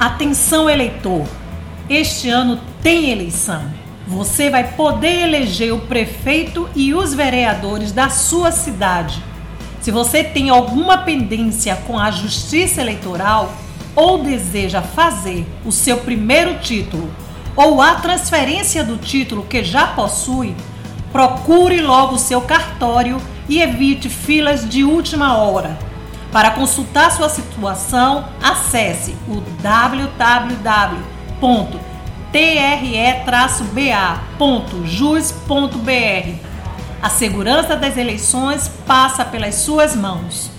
Atenção, eleitor! Este ano tem eleição. Você vai poder eleger o prefeito e os vereadores da sua cidade. Se você tem alguma pendência com a Justiça Eleitoral ou deseja fazer o seu primeiro título ou a transferência do título que já possui, procure logo o seu cartório e evite filas de última hora. Para consultar sua situação, acesse o www.tre-ba.jus.br. A segurança das eleições passa pelas suas mãos.